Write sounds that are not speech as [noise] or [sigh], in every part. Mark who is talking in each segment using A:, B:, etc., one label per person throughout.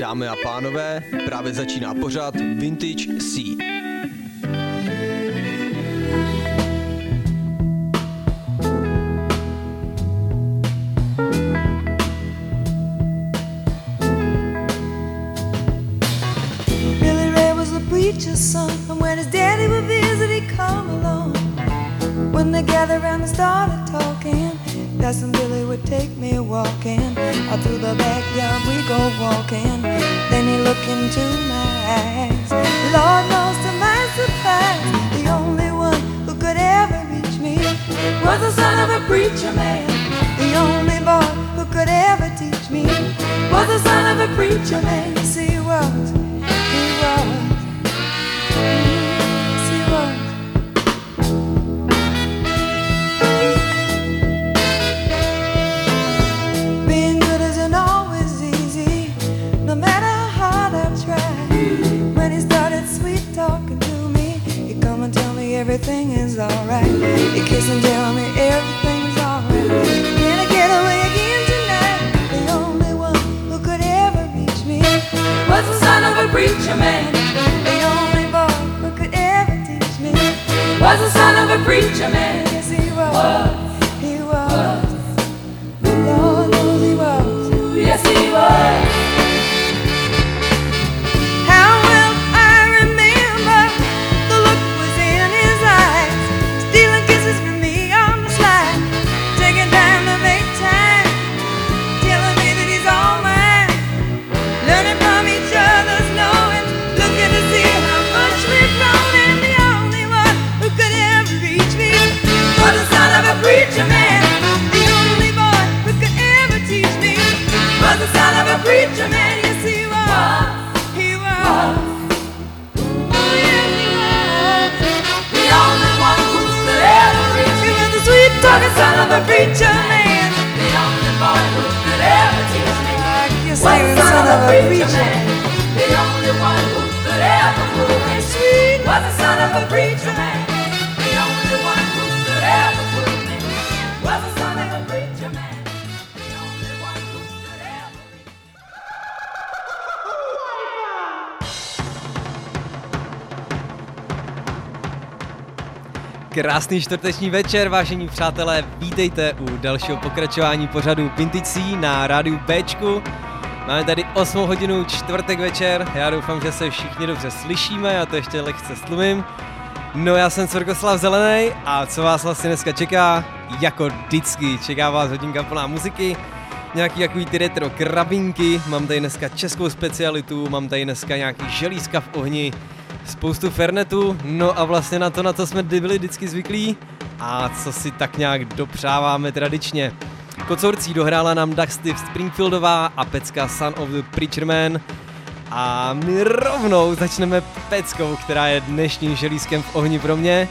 A: Dámy a pánové, právě začíná pořád Vintage C.
B: Son, and when his daddy would visit, he'd come along. When they around and started talking, that's when Billy would take me walking. Out through the backyard we go walking. Then he looked into my eyes. Lord knows to my surprise, the only one who could ever reach me was the son of a preacher man. The only boy who could ever teach me was the son of a preacher man. Yes, he preacher man.
A: Krásný čtvrteční večer, vážení přátelé, vítejte u dalšího pokračování pořadu C na rádiu Bčku. Máme tady 8 hodinu čtvrtek večer, já doufám, že se všichni dobře slyšíme, já to ještě lehce stlumím. No já jsem Cvrkoslav Zelený a co vás vlastně dneska čeká? Jako vždycky, čeká vás hodinka plná muziky, nějaký takový ty retro krabinky, mám tady dneska českou specialitu, mám tady dneska nějaký želízka v ohni, spoustu fernetu, no a vlastně na to, na to jsme byli vždycky zvyklí a co si tak nějak dopřáváme tradičně. Kocourcí dohrála nám Dusty Springfieldová a pecka Son of the Preacher Man a my rovnou začneme peckou, která je dnešním želízkem v ohni pro mě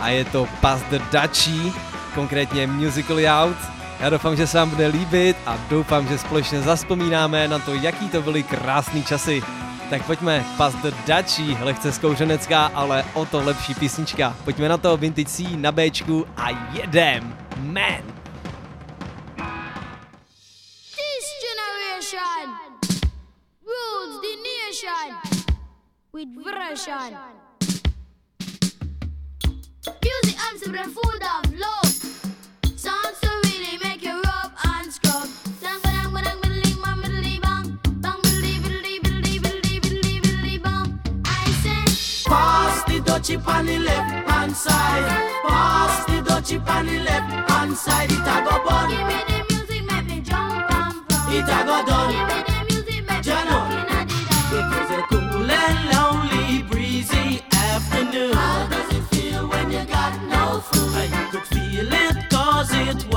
A: a je to Pass the Dutchie, konkrétně Musical Out. Já doufám, že se vám bude líbit a doufám, že společně zaspomínáme na to, jaký to byly krásný časy. Tak pojďme, Pass the Dutchie, lehce zkouřenecká, ale o to lepší písnička. Pojďme na to, Vintage C na Bčku a jedem, man!
C: This generation the nation with version. Music and the food of love. Songs to really make you rub and scrub.
D: Pass the dutchie on the left hand side. Pass the dutchie on the left hand side. It a go bun.
C: give me the music, make me jump and from.
D: It a go
C: Give
D: done.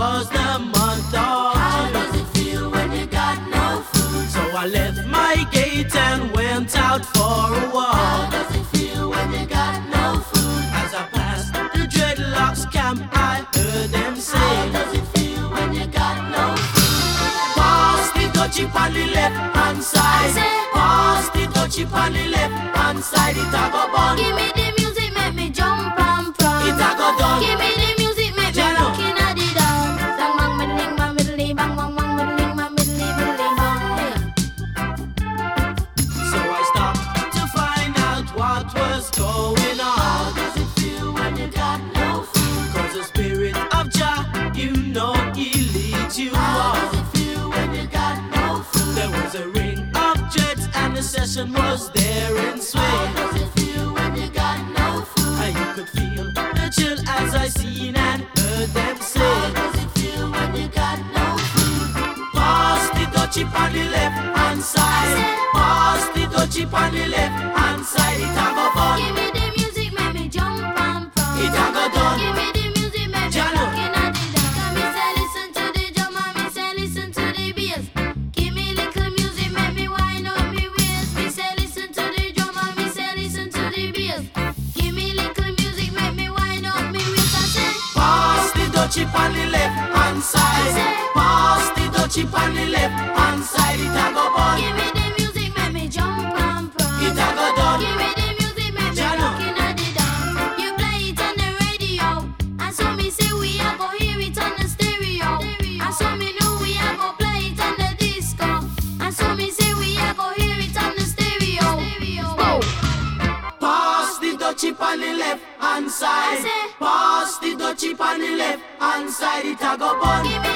C: On the
D: month off.
C: How does it feel when you got no food?
D: So I left my gate and went out for a walk.
C: How does it feel when you got no food?
D: As I passed the dreadlocks camp, I heard them say.
C: How does it feel when you got no food?
D: Past the Dutchy Valley left hand side. Pass on the left hand side. It a go bun.
C: Give me the
D: dutchie on the left hand side. It a go fun.
C: Give me the music, make me jump and prance.
D: It a go done.
C: Give me the music, make me
D: Jano.
C: rockin' at the dance. Come me say listen to the drum and me say listen to the bass. Give me little music, make me wind up me waist. Me say listen to the drum and me say listen to the bass. Give me little music, make me wind up me waist. I say.
D: Pass the dutchie on the left hand side. Pass the dutchie on the left hand side. A go fun.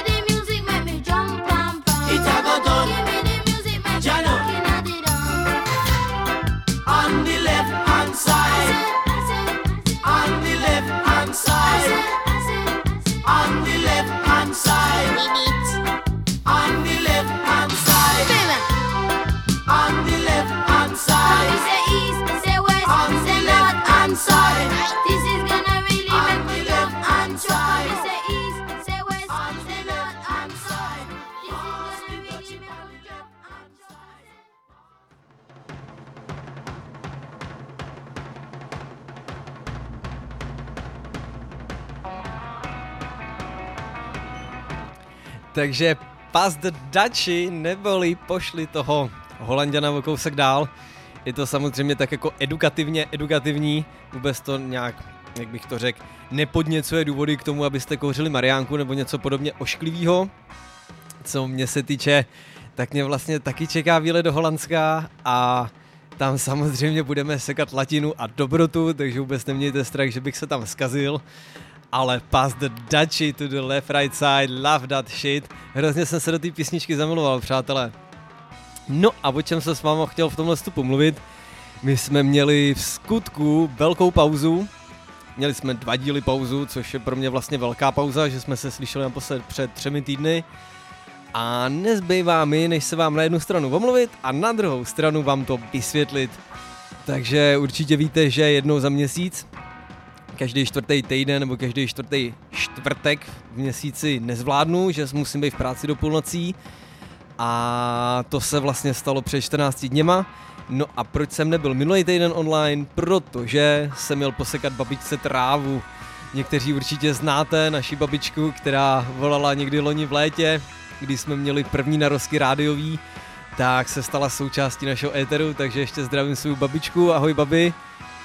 A: Takže Pass the Dutchy, neboli pošli toho Holanděna o kousek dál. Je to samozřejmě tak jako edukativně edukativní, vůbec to nějak, jak bych to řekl, nepodněcuje důvody k tomu, abyste kouřili mariánku nebo něco podobně ošklivého. Co mě se týče, tak mě vlastně taky čeká výlet do Holandska a tam samozřejmě budeme sekat latinu a dobrotu, takže vůbec nemějte strach, že bych se tam zkazil. Ale pass the Dutchy to the left right side, love that shit. Hrozně jsem se do té písničky zamiloval, přátelé. No a o čem jsem s váma chtěl v tomhle stupu mluvit? My jsme měli v skutku velkou pauzu. Měli jsme dva díly pauzu, což je pro mě vlastně velká pauza, že jsme se slyšeli naposled před třemi týdny. A nezbývá mi, než se vám na jednu stranu omluvit a na druhou stranu vám to vysvětlit. Takže určitě víte, že jednou za měsíc, každý čtvrtý týden nebo každý čtvrtý čtvrtek v měsíci nezvládnu, že musím být v práci do půlnocí. A to se vlastně stalo před 14 dněma. No a proč jsem nebyl minulý týden online? Protože jsem měl posekat babičce trávu. Někteří určitě znáte naši babičku, která volala někdy loni v létě, kdy jsme měli první narozky rádiový, tak se stala součástí našeho éteru, takže ještě zdravím svou babičku, ahoj babi.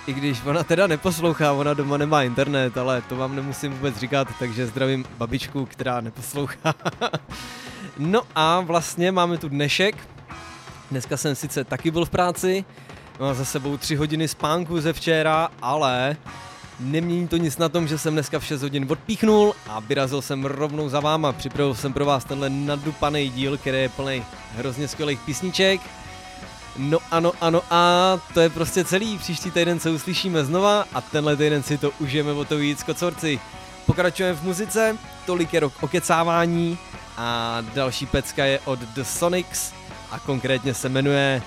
A: I když ona teda neposlouchá, ona doma nemá internet, ale to vám nemusím vůbec říkat, takže zdravím babičku, která neposlouchá. [laughs] no a vlastně máme tu dnešek. Dneska jsem sice taky byl v práci, mám za sebou tři hodiny spánku ze včera, ale Nemění to nic na tom, že jsem dneska v 6 hodin odpíchnul a vyrazil jsem rovnou za váma. Připravil jsem pro vás tenhle nadupaný díl, který je plný hrozně skvělých písniček. No ano, ano a to je prostě celý. Příští týden se uslyšíme znova a tenhle týden si to užijeme o to víc, kocorci. Pokračujeme v muzice, tolik je rok okecávání a další pecka je od The Sonics a konkrétně se jmenuje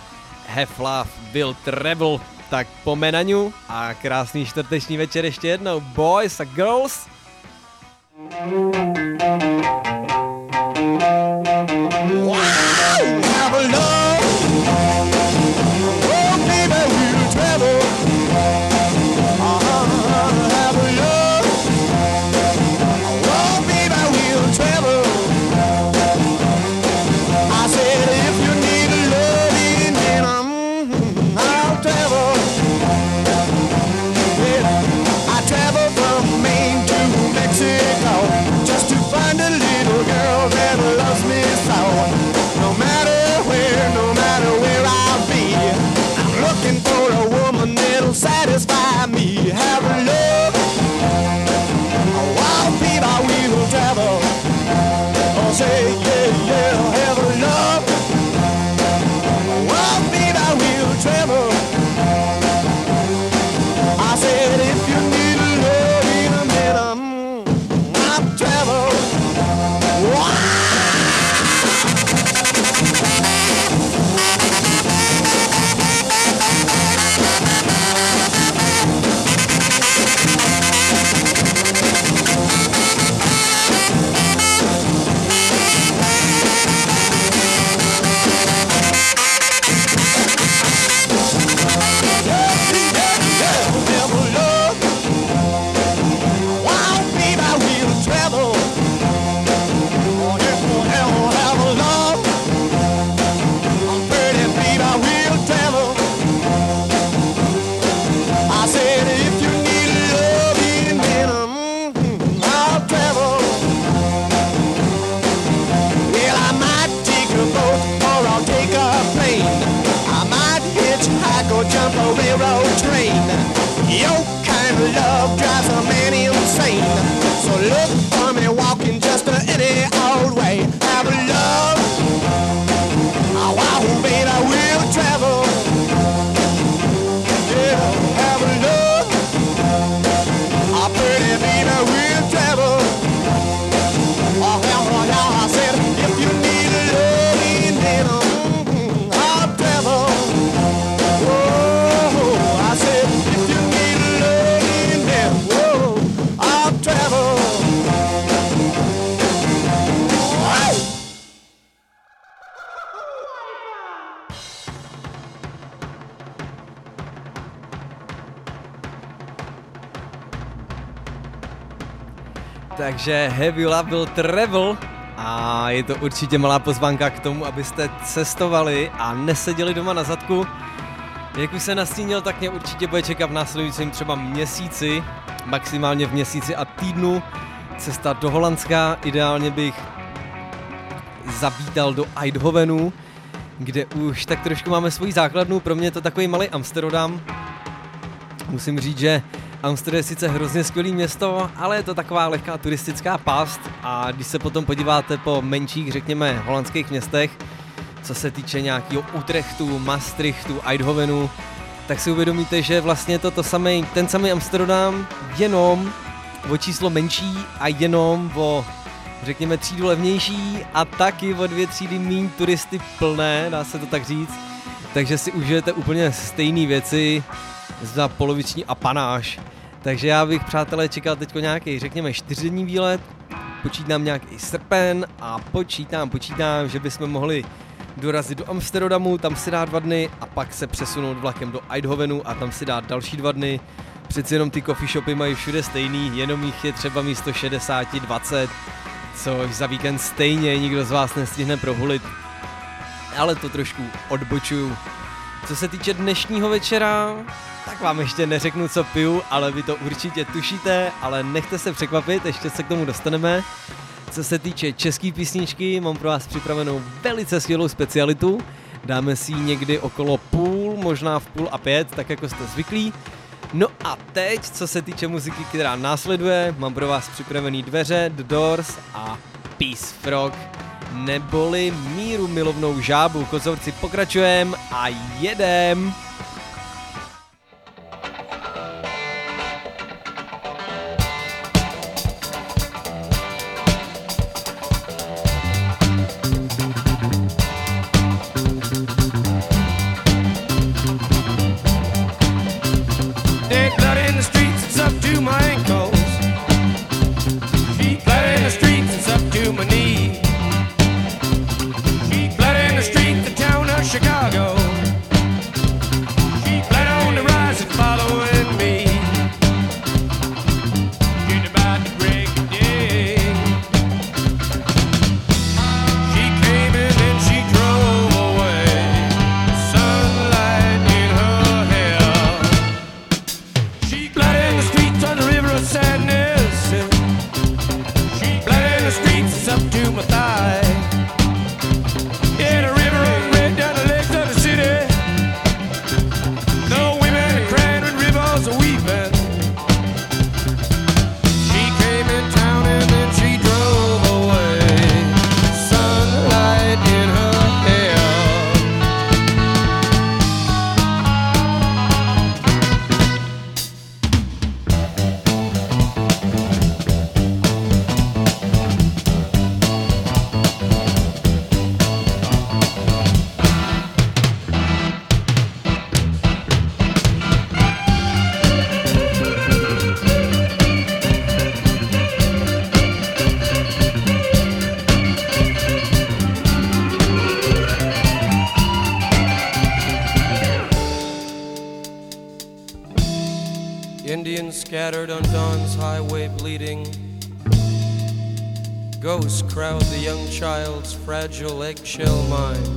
A: Have Love Will Treble. Tak po Menaňu a krásný čtvrteční večer ještě jednou, boys a girls.
E: have
A: Takže Heavy Love byl Travel a je to určitě malá pozvánka k tomu, abyste cestovali a neseděli doma na zadku. Jak už se nastínil, tak mě určitě bude čekat v následujícím třeba měsíci, maximálně v měsíci a týdnu, cesta do Holandska. Ideálně bych zavítal do Eindhovenu, kde už tak trošku máme svoji základnu. Pro mě je to takový malý Amsterdam. Musím říct, že Amsterdam je sice hrozně skvělý město, ale je to taková lehká turistická past a když se potom podíváte po menších, řekněme, holandských městech, co se týče nějakého Utrechtu, Maastrichtu, Eindhovenu, tak si uvědomíte, že vlastně to, to samý, ten samý Amsterdam, jenom o číslo menší a jenom o řekněme třídu levnější a taky o dvě třídy méně turisty plné, dá se to tak říct. Takže si užijete úplně stejné věci za poloviční apanáž. Takže já bych, přátelé, čekal teď nějaký, řekněme, čtyřdenní výlet, počítám nějaký srpen a počítám, počítám, že bychom mohli dorazit do Amsterdamu, tam si dát dva dny a pak se přesunout vlakem do Eindhovenu a tam si dát další dva dny. Přeci jenom ty coffee shopy mají všude stejný, jenom jich je třeba místo 60, 20, což za víkend stejně nikdo z vás nestihne prohulit. Ale to trošku odbočuju. Co se týče dnešního večera, tak vám ještě neřeknu, co piju, ale vy to určitě tušíte, ale nechte se překvapit, ještě se k tomu dostaneme. Co se týče české písničky, mám pro vás připravenou velice skvělou specialitu. Dáme si ji někdy okolo půl, možná v půl a pět, tak jako jste zvyklí. No a teď, co se týče muziky, která následuje, mám pro vás připravený dveře, The Doors a Peace Frog, neboli míru milovnou žábu. Kozovci pokračujem a jedem.
F: Fragile eggshell mind.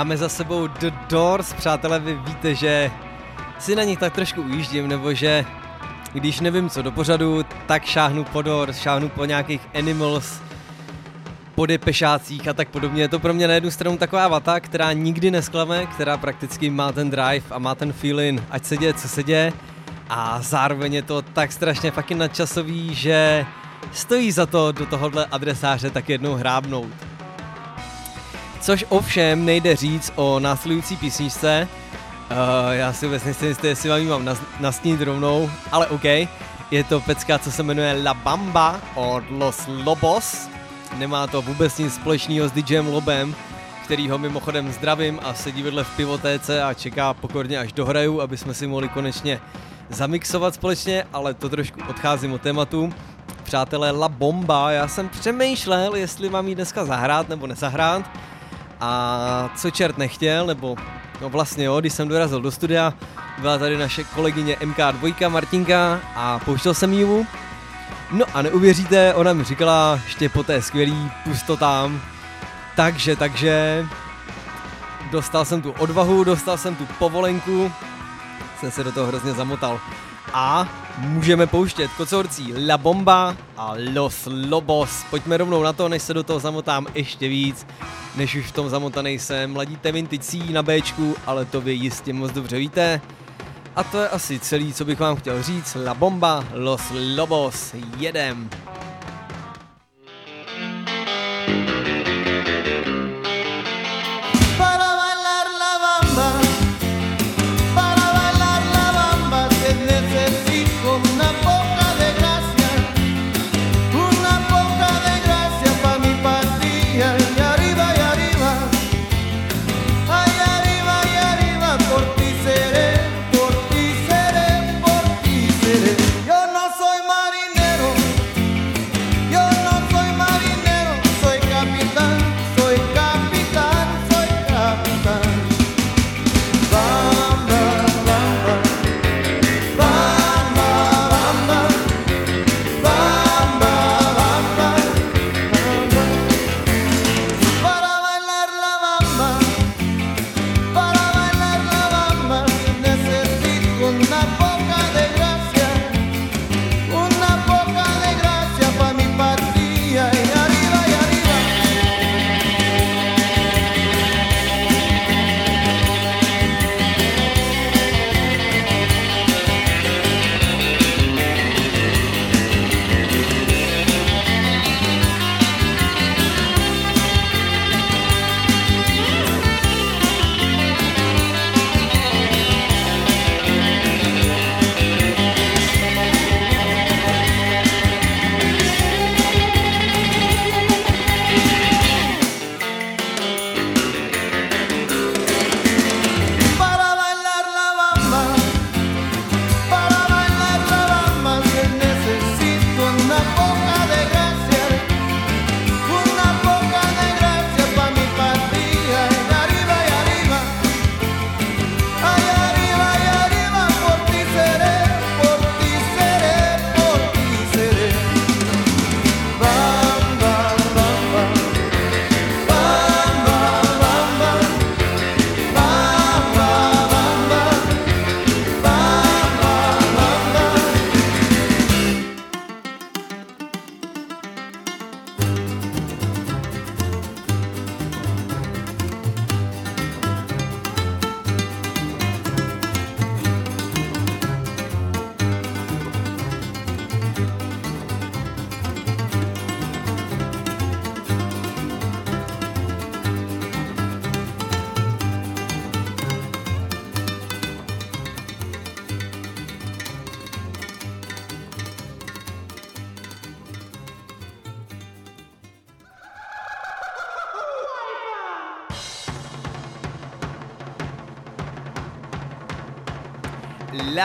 A: Máme za sebou The Doors, přátelé, vy víte, že si na nich tak trošku ujíždím, nebo že když nevím co do pořadu, tak šáhnu po Doors, šáhnu po nějakých Animals, po depešácích a tak podobně. Je to pro mě na jednu stranu taková vata, která nikdy nesklame, která prakticky má ten drive a má ten feeling, ať se děje, co se děje. A zároveň je to tak strašně fucking nadčasový, že stojí za to do tohohle adresáře tak jednou hrábnout. Což ovšem nejde říct o následující písničce. Uh, já si vůbec nejsem jistý, jestli vám ji mám nas- nastínit rovnou, ale OK. Je to pecka, co se jmenuje La Bamba od Los Lobos. Nemá to vůbec nic společného s DJem Lobem, kterýho mimochodem zdravím a sedí vedle v pivotéce a čeká pokorně až dohraju, aby jsme si mohli konečně zamixovat společně, ale to trošku odcházím od tématu. Přátelé, La Bomba, já jsem přemýšlel, jestli mám ji dneska zahrát nebo nezahrát. A co čert nechtěl, nebo no vlastně jo, když jsem dorazil do studia, byla tady naše kolegyně MK2 Martinka a pouštěl jsem ji. No a neuvěříte, ona mi říkala ještě po té skvělý, pust to tam. Takže, takže, dostal jsem tu odvahu, dostal jsem tu povolenku, jsem se do toho hrozně zamotal. A můžeme pouštět kocourcí La Bomba a Los Lobos. Pojďme rovnou na to, než se do toho zamotám ještě víc, než už v tom zamotaný jsem. Mladíte Vintage C na Bčku, ale to vy jistě moc dobře víte. A to je asi celý, co bych vám chtěl říct. La Bomba, Los Lobos, jedem.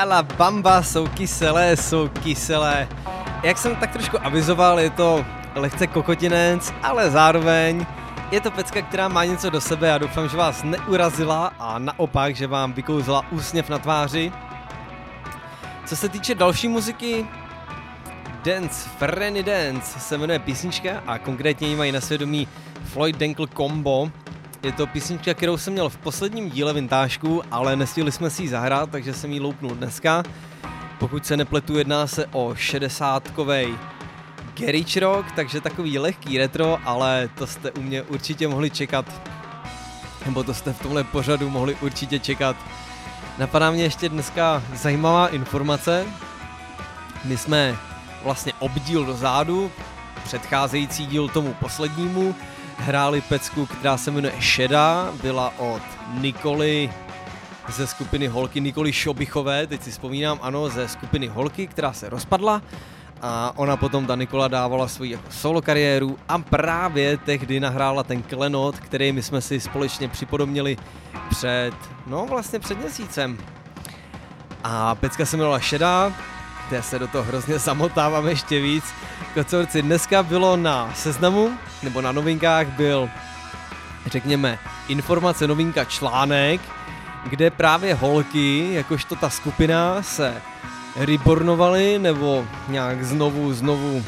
A: Lala Bamba jsou kyselé, jsou kyselé. Jak jsem tak trošku avizoval, je to lehce kokotinec, ale zároveň je to pecka, která má něco do sebe a doufám, že vás neurazila a naopak, že vám vykouzla úsměv na tváři. Co se týče další muziky, Dance, Frenny Dance se jmenuje písnička a konkrétně ji mají na svědomí Floyd Denkl Combo. Je to písnička, kterou jsem měl v posledním díle vintážku, ale nestihli jsme si ji zahrát, takže jsem ji loupnul dneska. Pokud se nepletu, jedná se o 60-kovej garage rock, takže takový lehký retro, ale to jste u mě určitě mohli čekat, nebo to jste v tomhle pořadu mohli určitě čekat. Napadá mě ještě dneska zajímavá informace. My jsme vlastně obdíl dozadu, předcházející díl tomu poslednímu, hráli pecku, která se jmenuje Šeda, byla od Nikoli ze skupiny Holky Nikoli Šobichové, teď si vzpomínám, ano, ze skupiny Holky, která se rozpadla a ona potom, ta Nikola, dávala svou jako solo kariéru a právě tehdy nahrála ten klenot, který my jsme si společně připodobnili před, no vlastně před měsícem. A pecka se jmenovala Šedá, kde se do toho hrozně zamotávám ještě víc. Kocourci, dneska bylo na seznamu, nebo na novinkách byl, řekněme, informace, novinka, článek, kde právě holky, jakožto ta skupina, se rebornovali, nebo nějak znovu, znovu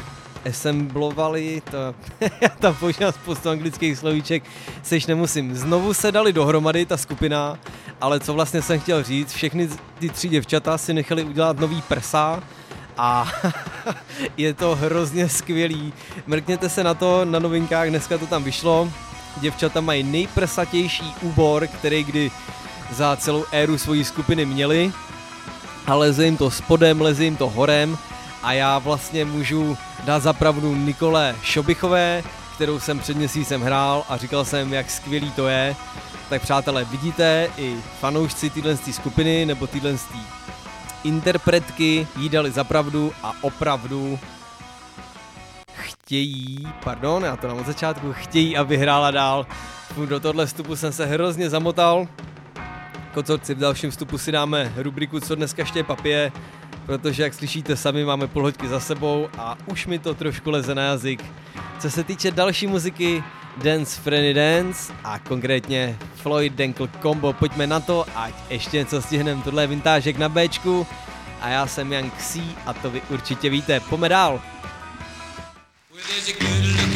A: assemblovali, to, [laughs] já tam používám spoustu anglických slovíček, sež nemusím. Znovu se dali dohromady, ta skupina, ale co vlastně jsem chtěl říct, všechny ty tři děvčata si nechali udělat nový prsa a [laughs] je to hrozně skvělý. Mrkněte se na to na novinkách, dneska to tam vyšlo. Děvčata mají nejprsatější úbor, který kdy za celou éru svojí skupiny měli. A leze jim to spodem, leze jim to horem a já vlastně můžu dát zapravdu Nikole Šobichové, kterou jsem před měsícem hrál a říkal jsem, jak skvělý to je. Tak přátelé, vidíte, i fanoušci téhle skupiny nebo téhle interpretky jí dali zapravdu a opravdu chtějí, pardon, já to na začátku, chtějí, aby hrála dál. Do tohle vstupu jsem se hrozně zamotal. Kocorci, v dalším vstupu si dáme rubriku Co dneska ještě papě, protože jak slyšíte sami, máme půl za sebou a už mi to trošku leze na jazyk. Co se týče další muziky, Dance Frenny Dance a konkrétně Floyd Denkl Combo, pojďme na to, ať ještě něco stihneme, tohle je vintážek na Bčku a já jsem Young C a to vy určitě víte, pojďme dál.
F: Well,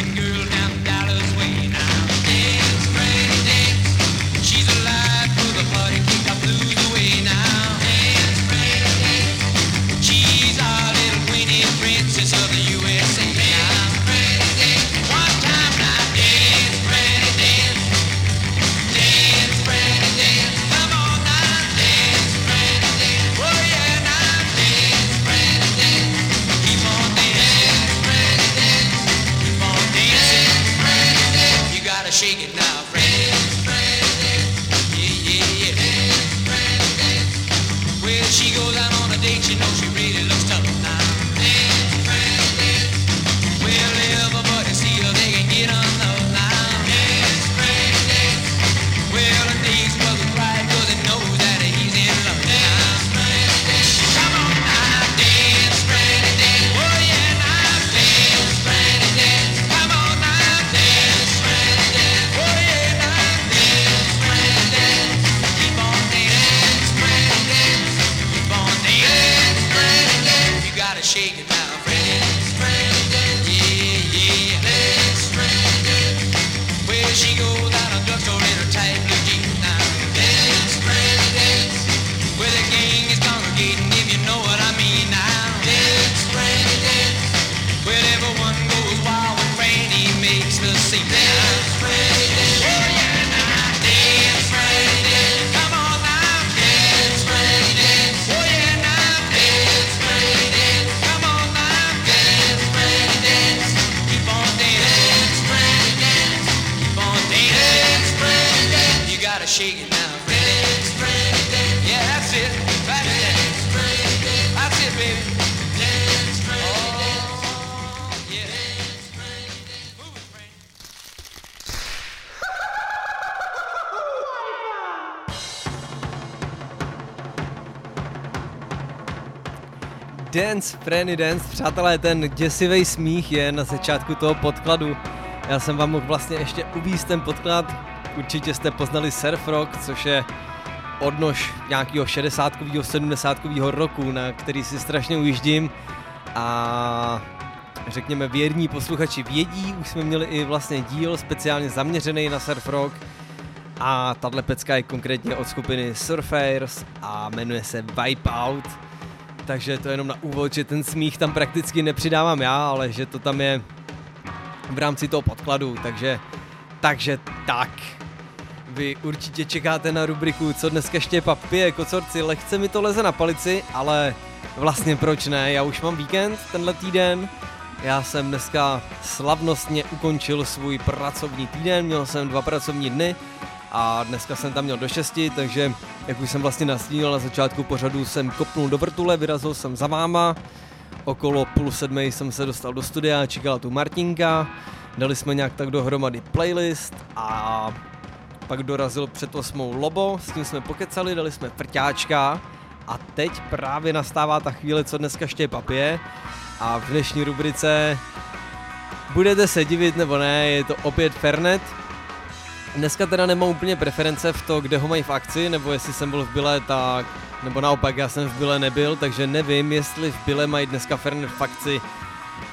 A: Frenny Dance. Přátelé, ten děsivý smích je na začátku toho podkladu. Já jsem vám mohl vlastně ještě uvíct ten podklad. Určitě jste poznali surf rock, což je odnož nějakého 60 70 roku, na který si strašně ujíždím. A řekněme věrní posluchači vědí, už jsme měli i vlastně díl speciálně zaměřený na surf rock. A tahle pecka je konkrétně od skupiny Surfers a jmenuje se Wipeout. Takže to je jenom na úvod, že ten smích tam prakticky nepřidávám já, ale že to tam je v rámci toho podkladu, takže, takže tak. Vy určitě čekáte na rubriku, co dneska Štěpa pije, kocorci, lehce mi to leze na palici, ale vlastně proč ne, já už mám víkend tenhle týden, já jsem dneska slavnostně ukončil svůj pracovní týden, měl jsem dva pracovní dny a dneska jsem tam měl do 6, takže jak už jsem vlastně nastínil na začátku pořadu, jsem kopnul do vrtule, vyrazil jsem za váma, okolo půl sedmej jsem se dostal do studia, čekala tu Martinka, dali jsme nějak tak dohromady playlist a pak dorazil před osmou Lobo, s tím jsme pokecali, dali jsme frťáčka. A teď právě nastává ta chvíle, co dneska Štěpa pije a v dnešní rubrice budete se divit nebo ne, je to opět Fernet, Dneska teda nemám úplně preference v to, kde ho mají v akci, nebo jestli jsem byl v Bile, tak... Nebo naopak, já jsem v Bile nebyl, takže nevím, jestli v Bile mají dneska Fernet v akci.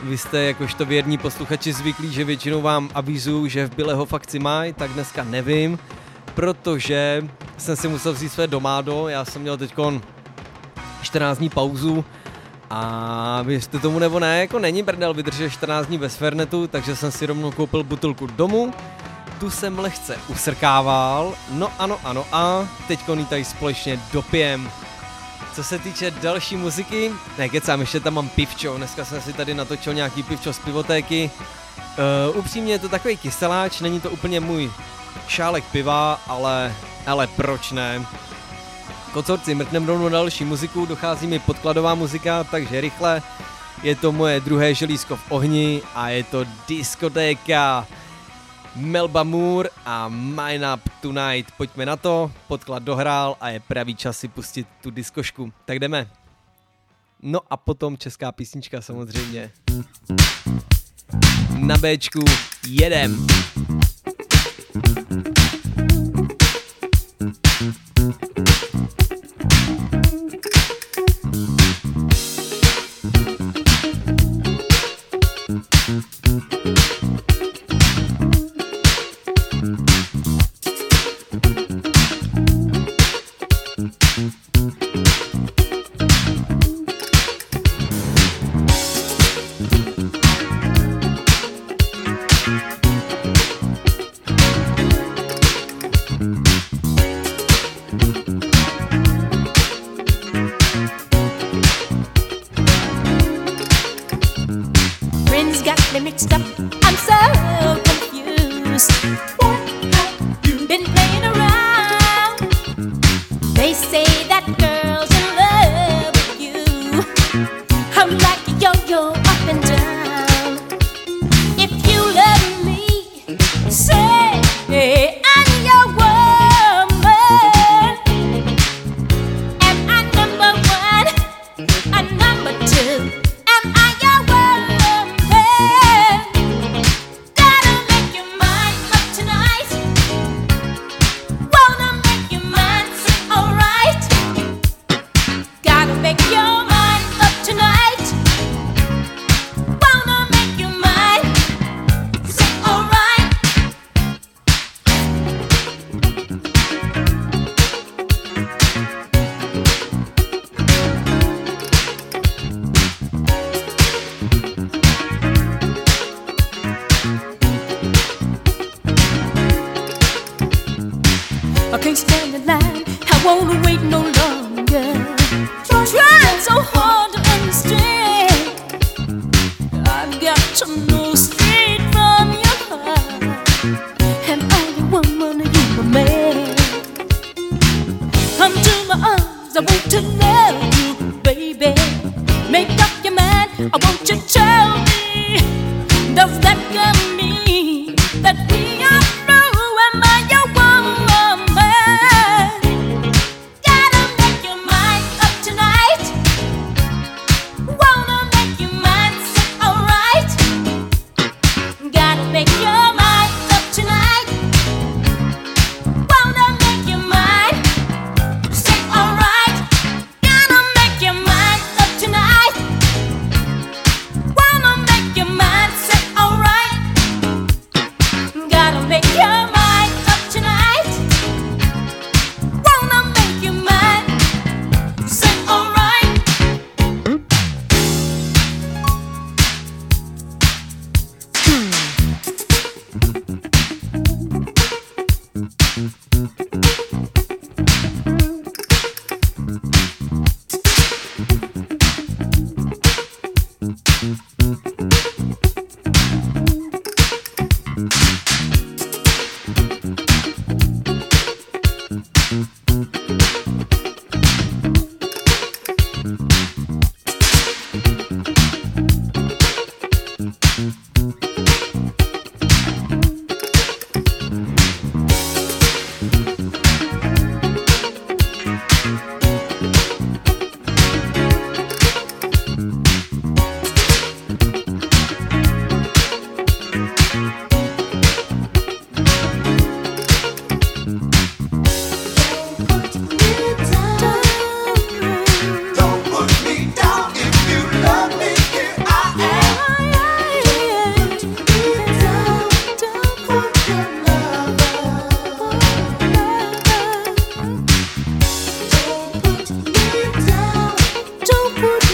A: Vy jste jakožto věrní posluchači zvyklí, že většinou vám avizuju, že v Bile ho v akci mají, tak dneska nevím, protože jsem si musel vzít své domádo, já jsem měl teď 14 dní pauzu a věřte tomu nebo ne, jako není brdel vydržet 14 dní bez Fernetu, takže jsem si rovnou koupil butulku domů, tu jsem lehce usrkával, no ano, ano a teď ji tady společně dopijem. Co se týče další muziky, ne kecám, ještě tam mám pivčo, dneska jsem si tady natočil nějaký pivčo z pivotéky. Uh, upřímně je to takový kyseláč, není to úplně můj šálek piva, ale, ale proč ne? Kocorci, mrknem rovnou další muziku, dochází mi podkladová muzika, takže rychle. Je to moje druhé želízko v ohni a je to diskotéka. Melba Moore a Mine Up Tonight. Pojďme na to, podklad dohrál a je pravý čas si pustit tu diskošku. Tak jdeme. No a potom česká písnička samozřejmě. Na Bčku jedem.
G: Friends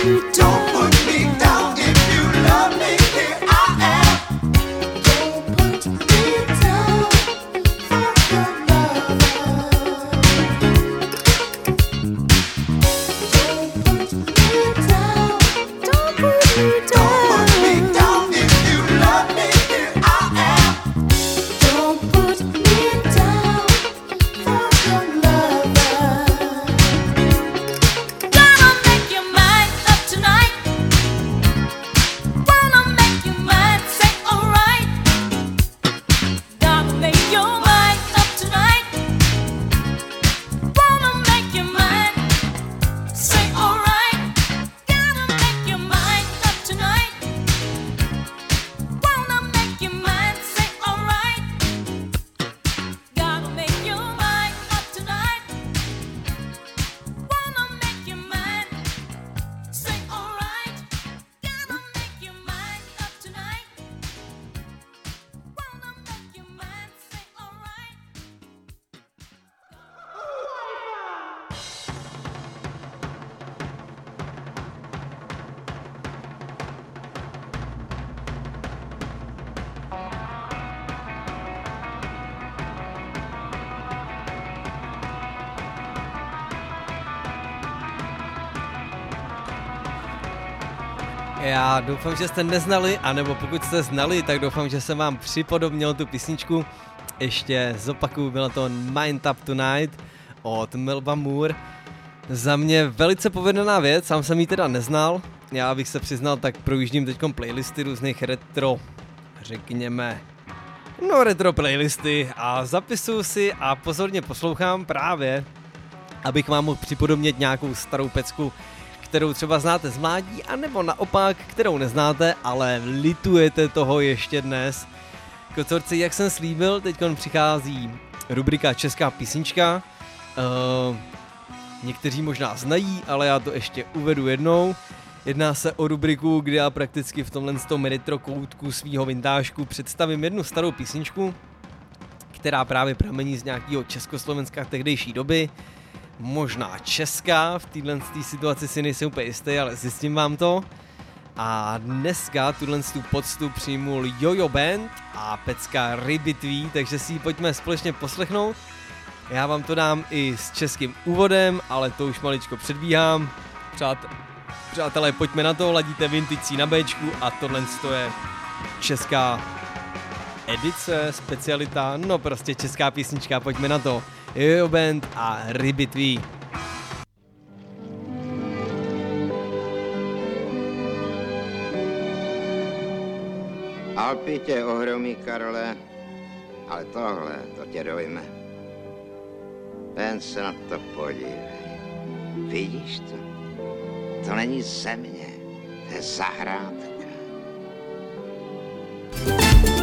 G: you
A: don't doufám, že jste neznali, anebo pokud jste znali, tak doufám, že jsem vám připodobnil tu písničku. Ještě zopakuju, byla to Mind Up Tonight od Melba Moore. Za mě velice povedená věc, sám jsem ji teda neznal. Já bych se přiznal, tak projíždím teď playlisty různých retro, řekněme, no retro playlisty a zapisuju si a pozorně poslouchám právě, abych vám mohl připodobnit nějakou starou pecku, kterou třeba znáte z mládí, anebo naopak, kterou neznáte, ale litujete toho ještě dnes. Kocorci, jak jsem slíbil, teď přichází rubrika Česká písnička. Uh, někteří možná znají, ale já to ještě uvedu jednou. Jedná se o rubriku, kde já prakticky v tomhle tom retro koutku svýho vintážku představím jednu starou písničku, která právě pramení z nějakého Československa tehdejší doby, možná česká, v téhle té situaci si nejsem úplně jistý, ale zjistím vám to. A dneska tuhle tu poctu přijmul Jojo Band a pecka Rybitví, takže si ji pojďme společně poslechnout. Já vám to dám i s českým úvodem, ale to už maličko předbíhám. Přát, přátelé, pojďme na to, ladíte Vinticí na Bčku a tohle to je česká edice, specialita, no prostě česká písnička, pojďme na to. Jojo Band a Rybitví.
H: Alpy tě ohromí, Karole, ale tohle, to tě dojme. Jen se na to podívej. Vidíš to? To není země, to je zahrádka.
E: A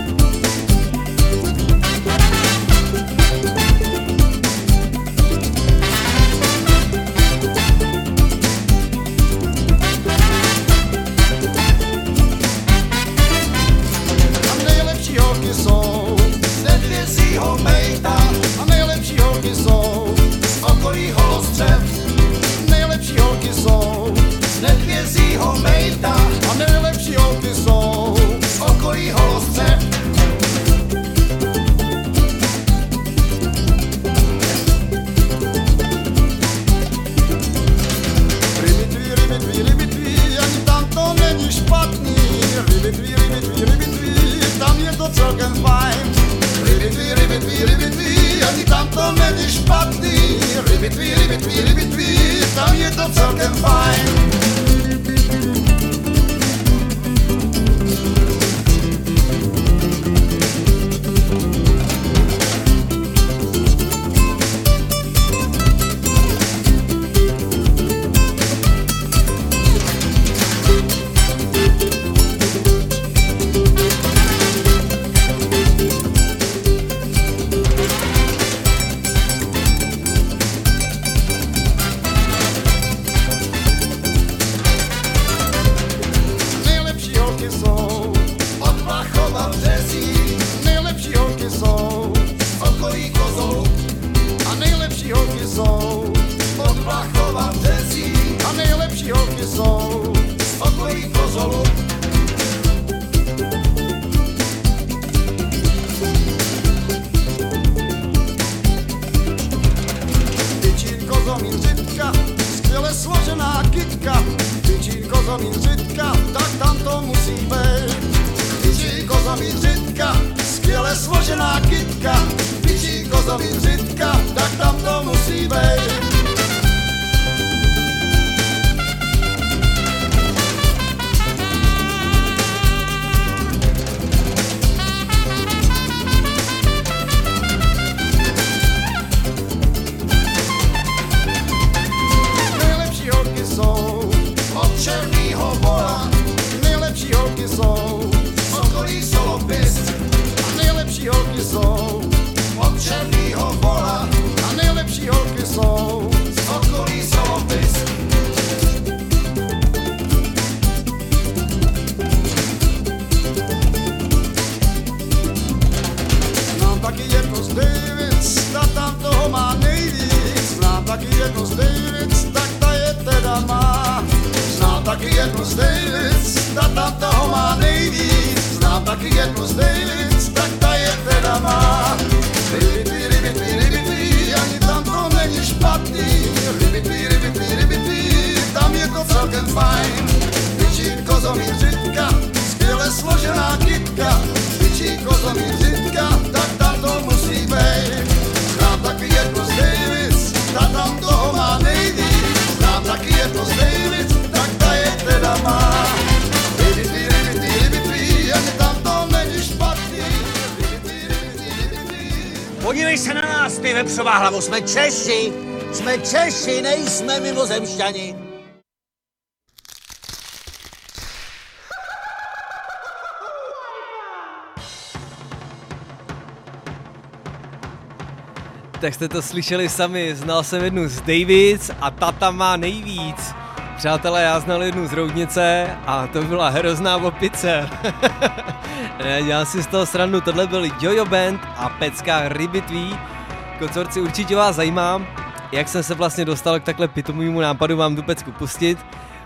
I: hlavo, jsme Češi! Jsme Češi, nejsme mimozemšťani!
A: Tak jste to slyšeli sami, znal jsem jednu z Davids a ta tam má nejvíc. Přátelé, já znal jednu z Roudnice a to byla hrozná opice. [laughs] dělám si z toho srandu, tohle byl Jojo Band a pecka Rybitví. Koncorci určitě vás zajímá, jak jsem se vlastně dostal k takhle pitomému nápadu vám tu pecku pustit.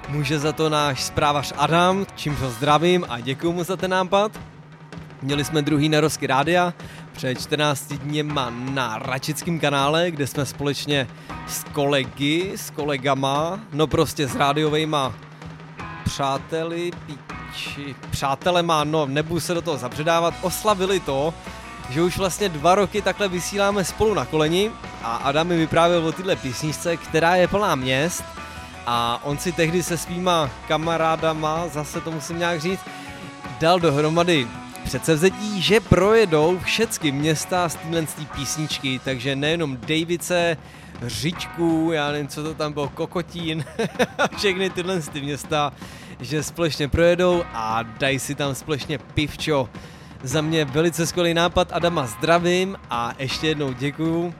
A: Může za to náš zprávař Adam, čímž ho zdravím a děkuji mu za ten nápad. Měli jsme druhý na Rosky rádia před 14 dněma na Račickém kanále, kde jsme společně s kolegy, s kolegama, no prostě s rádiovejma přáteli, píči, přátelema, no nebudu se do toho zapředávat, oslavili to, že už vlastně dva roky takhle vysíláme spolu na koleni a Adam mi vyprávěl o téhle písničce, která je plná měst a on si tehdy se svýma kamarádama, zase to musím nějak říct, dal dohromady předsevzetí, že projedou všechny města z téhle písničky, takže nejenom Davice, Řičku, já nevím, co to tam bylo, Kokotín, [laughs] všechny tyhle ty města, že společně projedou a dají si tam společně pivčo. Za mě velice skvělý nápad, Adama zdravím a ještě jednou děkuju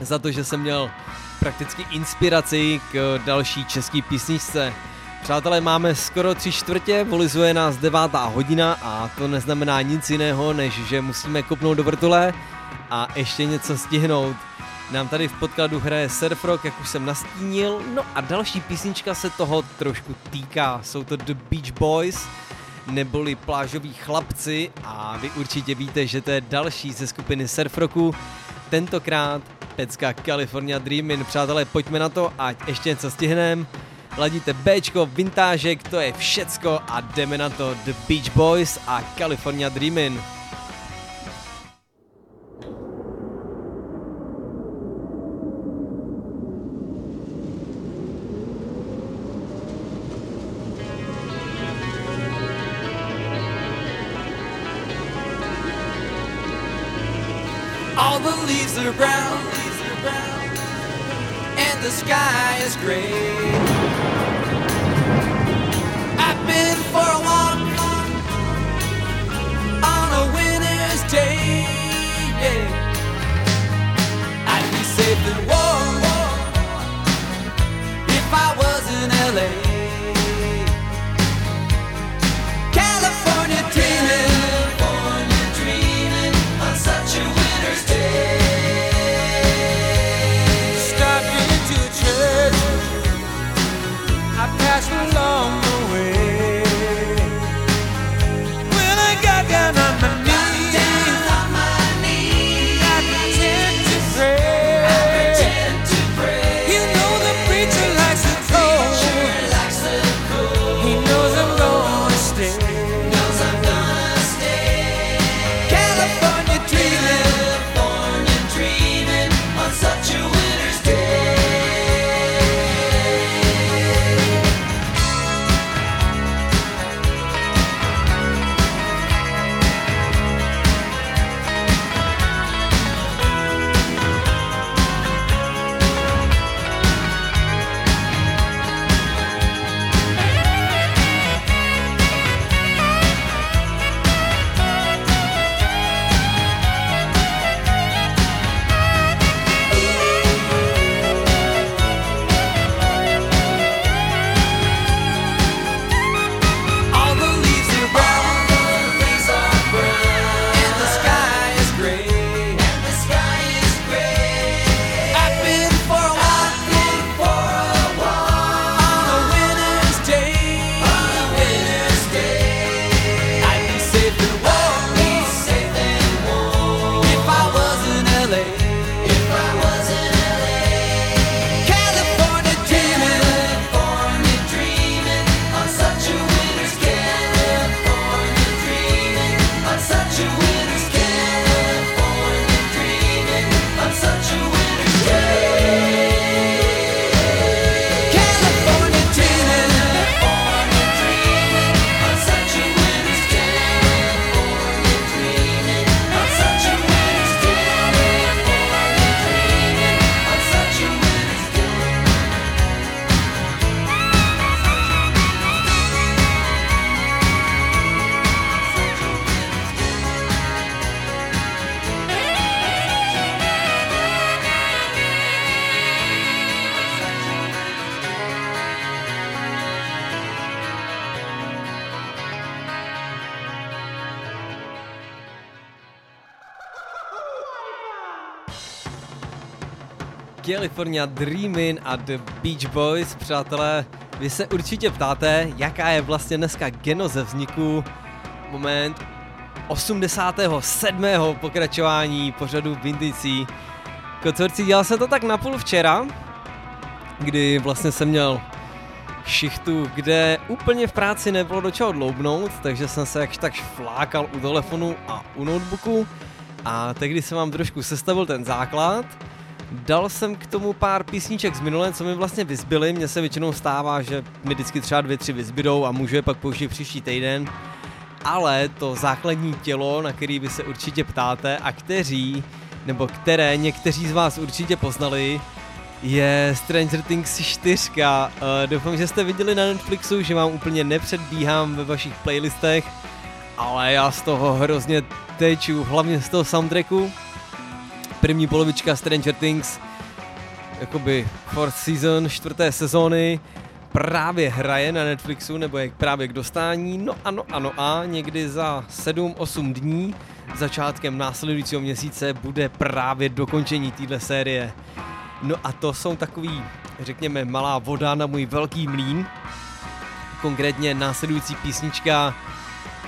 A: za to, že jsem měl prakticky inspiraci k další české písničce. Přátelé, máme skoro tři čtvrtě, volizuje nás devátá hodina a to neznamená nic jiného, než že musíme kopnout do vrtule a ještě něco stihnout. Nám tady v podkladu hraje Surf Rock, jak už jsem nastínil, no a další písnička se toho trošku týká. Jsou to The Beach Boys, neboli plážoví chlapci a vy určitě víte, že to je další ze skupiny Surf Rocku. Tentokrát pecka California Dreamin. Přátelé, pojďme na to, ať ještě něco stihnem. Ladíte Bčko, vintážek, to je všecko a jdeme na to The Beach Boys a California Dreamin.
F: The leaves are brown, leaves are brown, and the sky is gray. I've been for a walk on a winter's day. yeah. I'd be safe and warm if I was in LA. California
A: Dreamin' a The Beach Boys, přátelé. Vy se určitě ptáte, jaká je vlastně dneska genoze vzniku. Moment 87. pokračování pořadu Vindicí. Kocorci, dělal se to tak napůl včera, kdy vlastně jsem měl šichtu, kde úplně v práci nebylo do čeho dloubnout, takže jsem se jakž tak flákal u telefonu a u notebooku a tehdy jsem vám trošku sestavil ten základ. Dal jsem k tomu pár písniček z minulé, co mi vlastně vyzbyly. Mně se většinou stává, že mi vždycky třeba dvě, tři vyzbydou a můžu je pak použít příští týden. Ale to základní tělo, na který vy se určitě ptáte a kteří, nebo které někteří z vás určitě poznali, je Stranger Things 4. Uh, doufám, že jste viděli na Netflixu, že vám úplně nepředbíhám ve vašich playlistech, ale já z toho hrozně teču, hlavně z toho soundtracku. První polovička Stranger Things, jakoby fourth season, čtvrté sezóny, právě hraje na Netflixu, nebo je právě k dostání, no ano, ano a někdy za 7-8 dní, začátkem následujícího měsíce, bude právě dokončení téhle série. No a to jsou takový, řekněme, malá voda na můj velký mlín. Konkrétně následující písnička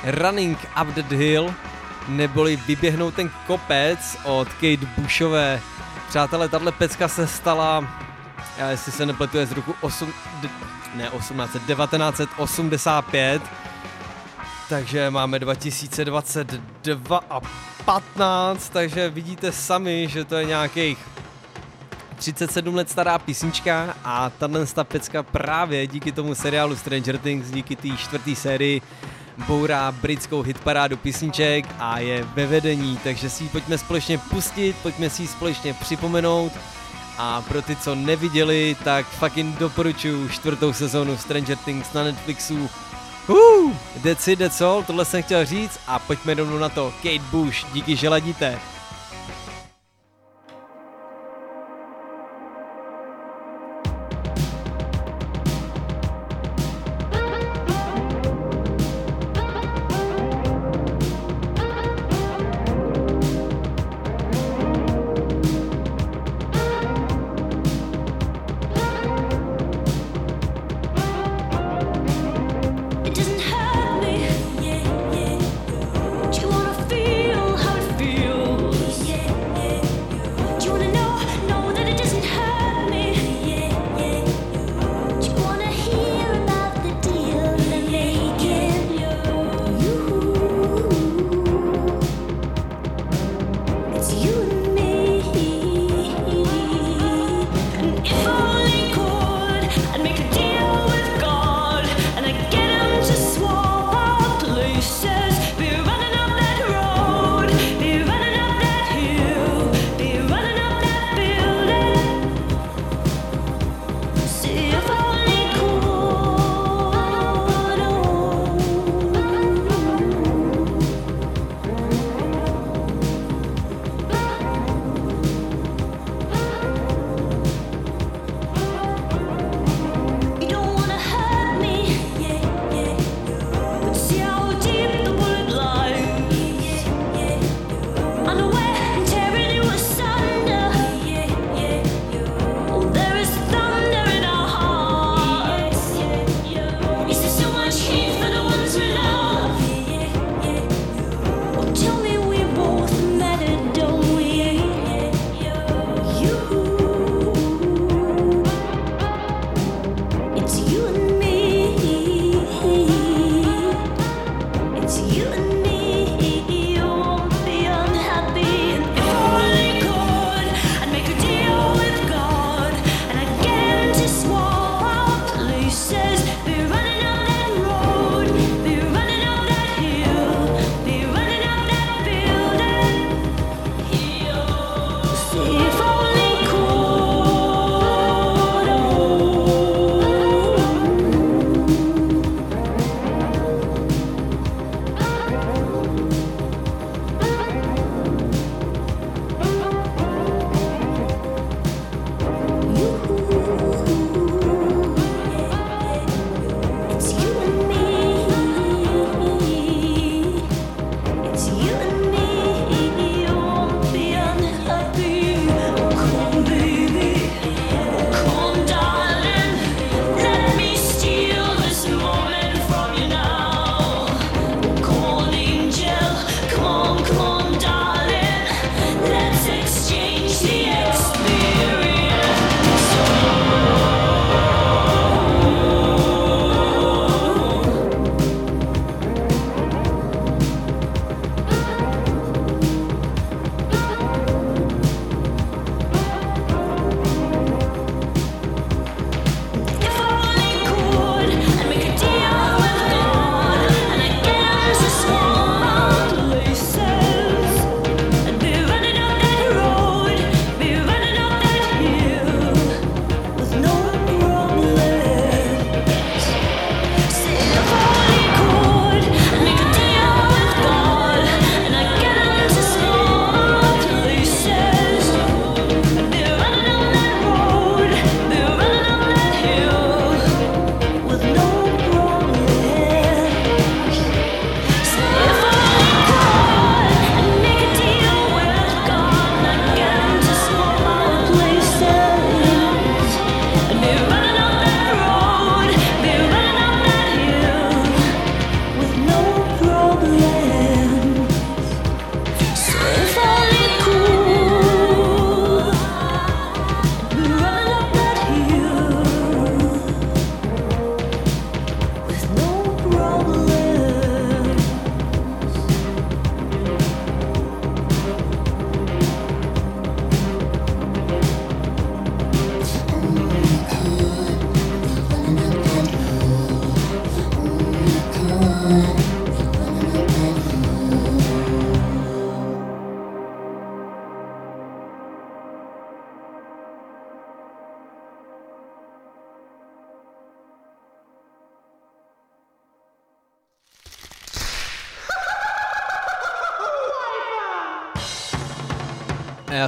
A: Running Up That Hill, neboli Vyběhnout ten kopec od Kate Bushové. Přátelé, tahle pecka se stala, já jestli se nepletu, je z roku 8, d- ne 18, 1985, takže máme 2022 a 15, takže vidíte sami, že to je nějakých 37 let stará písnička a tahle ta pecka právě díky tomu seriálu Stranger Things, díky té čtvrté sérii bourá britskou hitparádu písniček a je ve vedení, takže si ji pojďme společně pustit, pojďme si ji společně připomenout a pro ty, co neviděli, tak fucking doporučuji čtvrtou sezónu Stranger Things na Netflixu. Uh, that's all, tohle jsem chtěl říct a pojďme rovnou na to. Kate Bush, díky, že ladíte.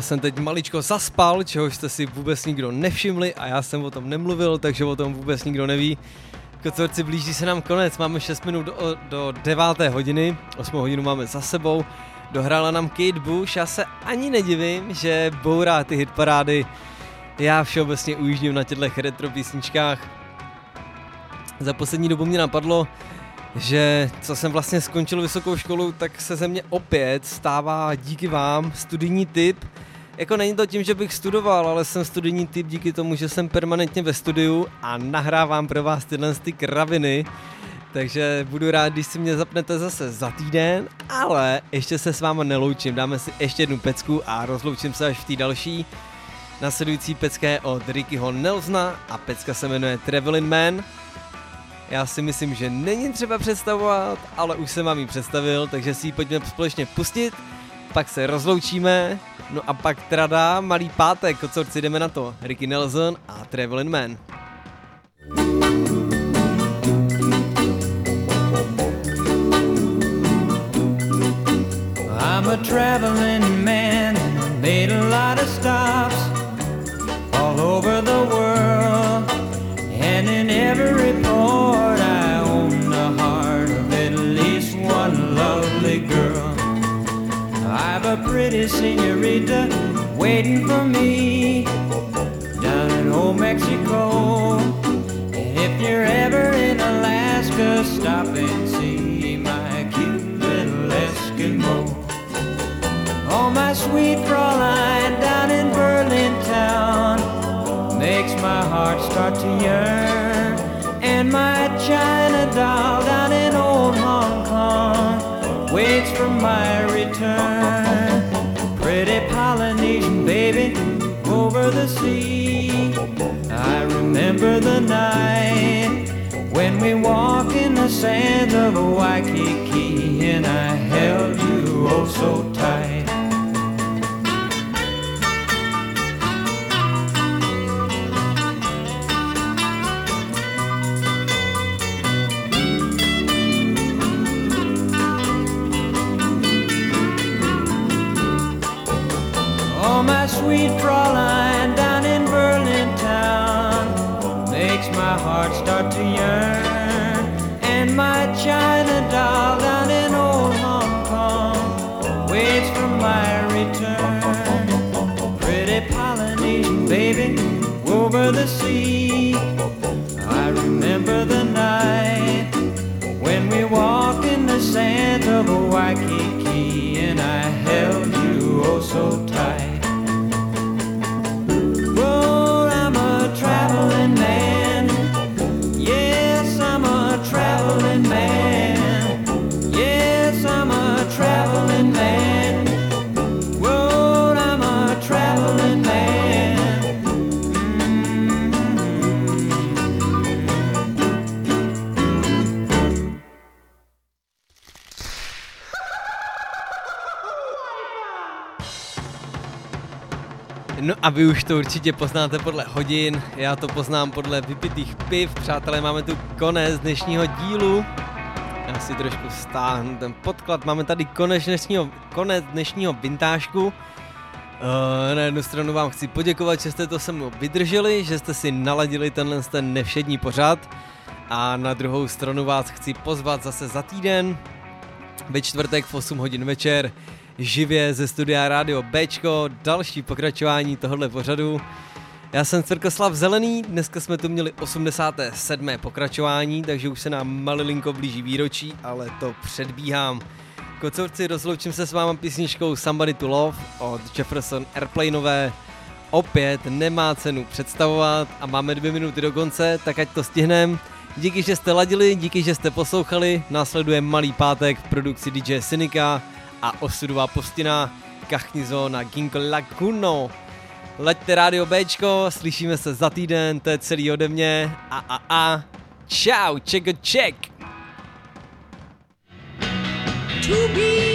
A: Jsem teď maličko zaspal, čehož jste si vůbec nikdo nevšimli a já jsem o tom nemluvil, takže o tom vůbec nikdo neví. Kocorci, blíží se nám konec, máme 6 minut do, do 9. hodiny, 8 hodinu máme za sebou. Dohrála nám Kate Bush, já se ani nedivím, že bourá ty hitparády. Já všeobecně ujíždím na těchto retro písničkách. Za poslední dobu mě napadlo, že co jsem vlastně skončil vysokou školu, tak se ze mě opět stává díky vám studijní typ. Jako není to tím, že bych studoval, ale jsem studijní typ díky tomu, že jsem permanentně ve studiu a nahrávám pro vás tyhle ty kraviny. Takže budu rád, když si mě zapnete zase za týden, ale ještě se s váma neloučím, dáme si ještě jednu pecku a rozloučím se až v té další. Nasledující pecka je od Rickyho Nelsona a pecka se jmenuje Traveling Man. Já si myslím, že není třeba představovat, ale už jsem vám ji představil, takže si ji pojďme společně pustit, pak se rozloučíme, no a pak trada, malý pátek, kocorci, jdeme na to. Ricky Nelson a Traveling Man.
J: I'm a traveling man, made a lot of stops all over the world. And in every a pretty senorita waiting for me down in old Mexico. And if you're ever in Alaska, stop and see my cute little Eskimo. Oh, my sweet Fraulein down in Berlin town makes my heart start to yearn. And my China doll down in waits for my return. Pretty Polynesian baby over the sea. I remember the night when we walked in the sands of Waikiki and I held you oh so tight. Sweet Fraulein down in Berlin town makes my heart start to yearn. And my China doll down in old Hong Kong waits for my return. Pretty Polynesian baby over the sea.
A: A vy už to určitě poznáte podle hodin, já to poznám podle vypitých piv. Přátelé, máme tu konec dnešního dílu. Já si trošku stáhnu ten podklad. Máme tady konec dnešního, konec dnešního vintážku. Uh, na jednu stranu vám chci poděkovat, že jste to se mnou vydrželi, že jste si naladili tenhle ten nevšední pořad. A na druhou stranu vás chci pozvat zase za týden, ve čtvrtek v 8 hodin večer, živě ze studia Rádio Bčko, další pokračování tohohle pořadu. Já jsem Cvrkoslav Zelený, dneska jsme tu měli 87. pokračování, takže už se nám malilinko blíží výročí, ale to předbíhám. Kocourci, rozloučím se s váma písničkou Somebody to Love od Jefferson Airplaneové. Opět nemá cenu představovat a máme dvě minuty do konce, tak ať to stihnem. Díky, že jste ladili, díky, že jste poslouchali. Následuje Malý pátek v produkci DJ Synika a osudová postina Kachnizo na Ginkgo Laguno. Leďte rádio Bčko, slyšíme se za týden, to je celý ode mě. A a a. Čau, check a check.
B: To be